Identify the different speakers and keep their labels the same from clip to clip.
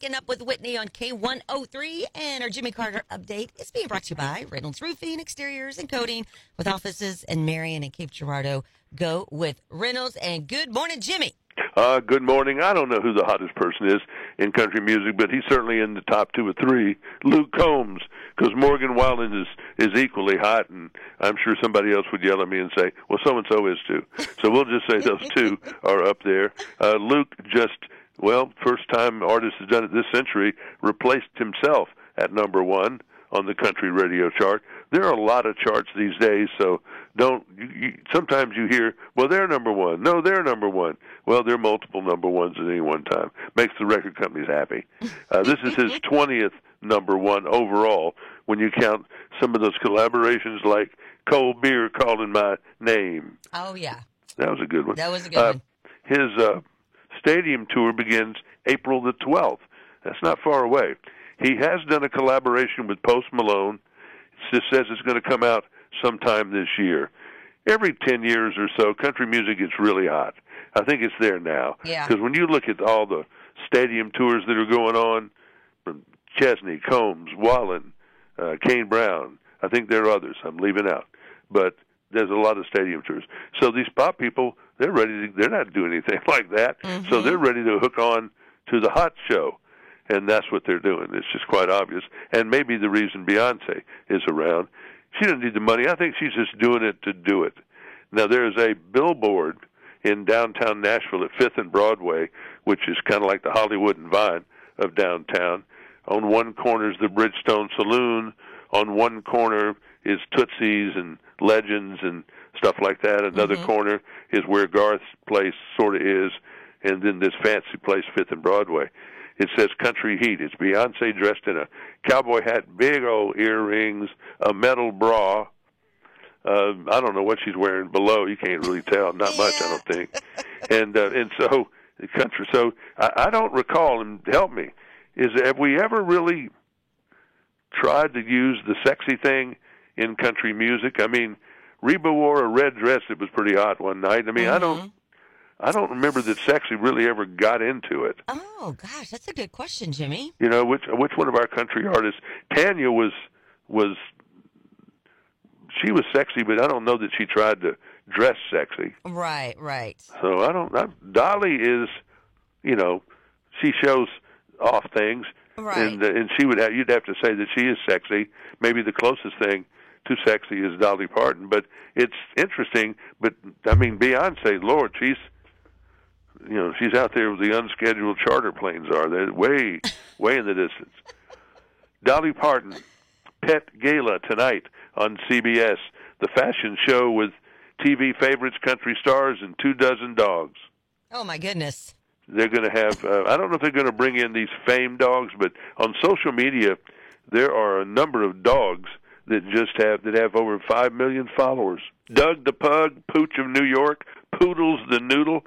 Speaker 1: Getting up with Whitney on K103 and our Jimmy Carter update is being brought to you by Reynolds Roofing, Exteriors, and Coating with offices in Marion and Cape Girardeau. Go with Reynolds. And good morning, Jimmy.
Speaker 2: Uh, good morning. I don't know who the hottest person is in country music, but he's certainly in the top two or three. Luke Combs, because Morgan Wallen is is equally hot, and I'm sure somebody else would yell at me and say, "Well, so and so is too." So we'll just say those two are up there. Uh, Luke just well, first time artist has done it this century, replaced himself at number one on the country radio chart. There are a lot of charts these days, so don't. You, you, sometimes you hear, well, they're number one. No, they're number one. Well, there are multiple number ones at any one time. Makes the record companies happy. Uh, this is his twentieth number one overall. When you count some of those collaborations, like Cold Beer calling my name.
Speaker 1: Oh yeah,
Speaker 2: that was a good one.
Speaker 1: That was a good uh, one.
Speaker 2: His uh, stadium tour begins April the 12th. That's not far away. He has done a collaboration with Post Malone. It says it's going to come out sometime this year. Every 10 years or so, country music gets really hot. I think it's there now.
Speaker 1: Yeah.
Speaker 2: Because when you look at all the stadium tours that are going on from Chesney, Combs, Wallen, uh, Kane Brown, I think there are others I'm leaving out. But there's a lot of stadium tours. So these pop people, they're ready to, they're not doing anything like that.
Speaker 1: Mm-hmm.
Speaker 2: So they're ready to hook on to the hot show. And that's what they're doing. It's just quite obvious. And maybe the reason Beyonce is around, she doesn't need the money. I think she's just doing it to do it. Now there's a billboard in downtown Nashville at 5th and Broadway, which is kind of like the Hollywood and Vine of downtown. On one corner is the Bridgestone Saloon. On one corner is Tootsie's and Legends and stuff like that. Another
Speaker 1: Mhm.
Speaker 2: corner is where Garth's place sort of is, and then this fancy place, Fifth and Broadway. It says Country Heat. It's Beyonce dressed in a cowboy hat, big old earrings, a metal bra. Uh, I don't know what she's wearing below. You can't really tell. Not much, I don't think. And uh, and so the country. So I, I don't recall. And help me. Is have we ever really tried to use the sexy thing in country music? I mean, Reba wore a red dress that was pretty hot one night. I mean, I don't I don't remember that sexy really ever got into it.
Speaker 1: Oh gosh, that's a good question, Jimmy.
Speaker 2: You know, which which one of our country artists? Tanya was was she was sexy, but I don't know that she tried to dress sexy.
Speaker 1: Right, right.
Speaker 2: So I don't. I, Dolly is, you know, she shows off things,
Speaker 1: Right.
Speaker 2: and uh, and she would have, you'd have to say that she is sexy. Maybe the closest thing to sexy as Dolly Parton, but it's interesting. But I mean, Beyonce, Lord, she's you know she's out there with the unscheduled charter planes are they're way way in the distance. Dolly Parton, Pet Gala tonight on CBS, the fashion show with TV favorites, country stars, and two dozen dogs
Speaker 1: Oh my goodness.
Speaker 2: they're going to have uh, i don't know if they're going to bring in these fame dogs but on social media there are a number of dogs that just have that have over 5 million followers doug the pug pooch of new york poodles the noodle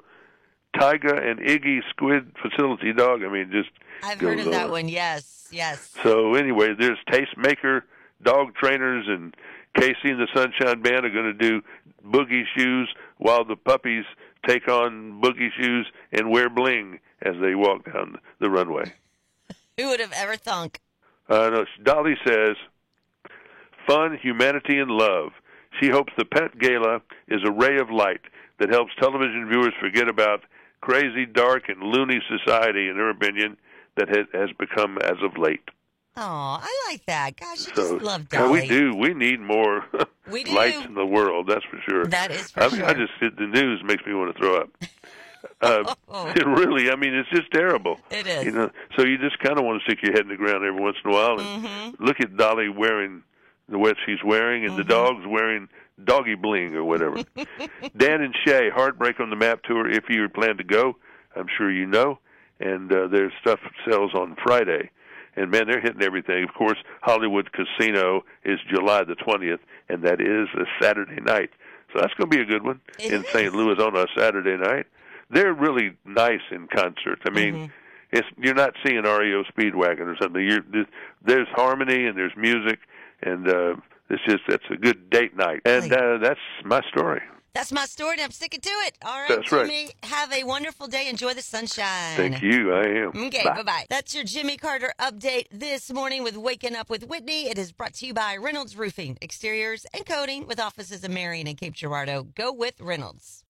Speaker 2: tika the iggy squid facility dog i mean just
Speaker 1: I've heard of that one. Yes, yes.
Speaker 2: so anyway there's tastemaker dog trainers and KC and the sunshine band are going to do boogie shoes while the puppies take on boogie shoes and wear bling as they walk down the runway
Speaker 1: Who would have ever thunk?
Speaker 2: uh, no, dolly says fun humanity and love she hopes the pet gala is a ray of light that helps television viewers forget about crazy dark and loony society in her opinion that has, has become as of late
Speaker 1: Oh, I like that. Gosh, I
Speaker 2: so
Speaker 1: just love Dolly.
Speaker 2: we do. We need more
Speaker 1: We
Speaker 2: lights in the world. That's for sure.
Speaker 1: That is for
Speaker 2: I mean, I
Speaker 1: sure.
Speaker 2: just the news makes me want to throw up. Uh,
Speaker 1: Oh.
Speaker 2: it really, I mean, it's just terrible.
Speaker 1: It is.
Speaker 2: You know, so you just kind of want to stick your head in the ground every once in a while and
Speaker 1: Mm-hmm.
Speaker 2: look at Dolly wearing the what she's wearing, and the dog's wearing doggy bling or whatever. Dan and Shay, Heartbreak on the Map tour. If you plan to go, I'm sure you know, and uh, their stuff sells on Friday. And man, they're hitting everything. Of course, Hollywood Casino is July the 20th, and that is a Saturday night. So that's going to be a good one
Speaker 1: It
Speaker 2: in
Speaker 1: is.
Speaker 2: St. Louis on a Saturday night. They're really nice in concert. I mean,
Speaker 1: Mm-hmm.
Speaker 2: it's you're not seeing REO Speedwagon or something. You're there's harmony and there's music, and uh, it's just it's a good date night. And uh, that's my story.
Speaker 1: That's my story, and I'm sticking to it. All right,
Speaker 2: That's right.
Speaker 1: Jimmy. Have a wonderful day. Enjoy the sunshine.
Speaker 2: Thank you. I am.
Speaker 1: Okay,
Speaker 2: Bye.
Speaker 1: bye bye. That's your Jimmy Carter update this morning with Waking Up with Whitney. It is brought to you by Reynolds Roofing, Exteriors and Coating with offices in Marion and Cape Girardeau. Go with Reynolds.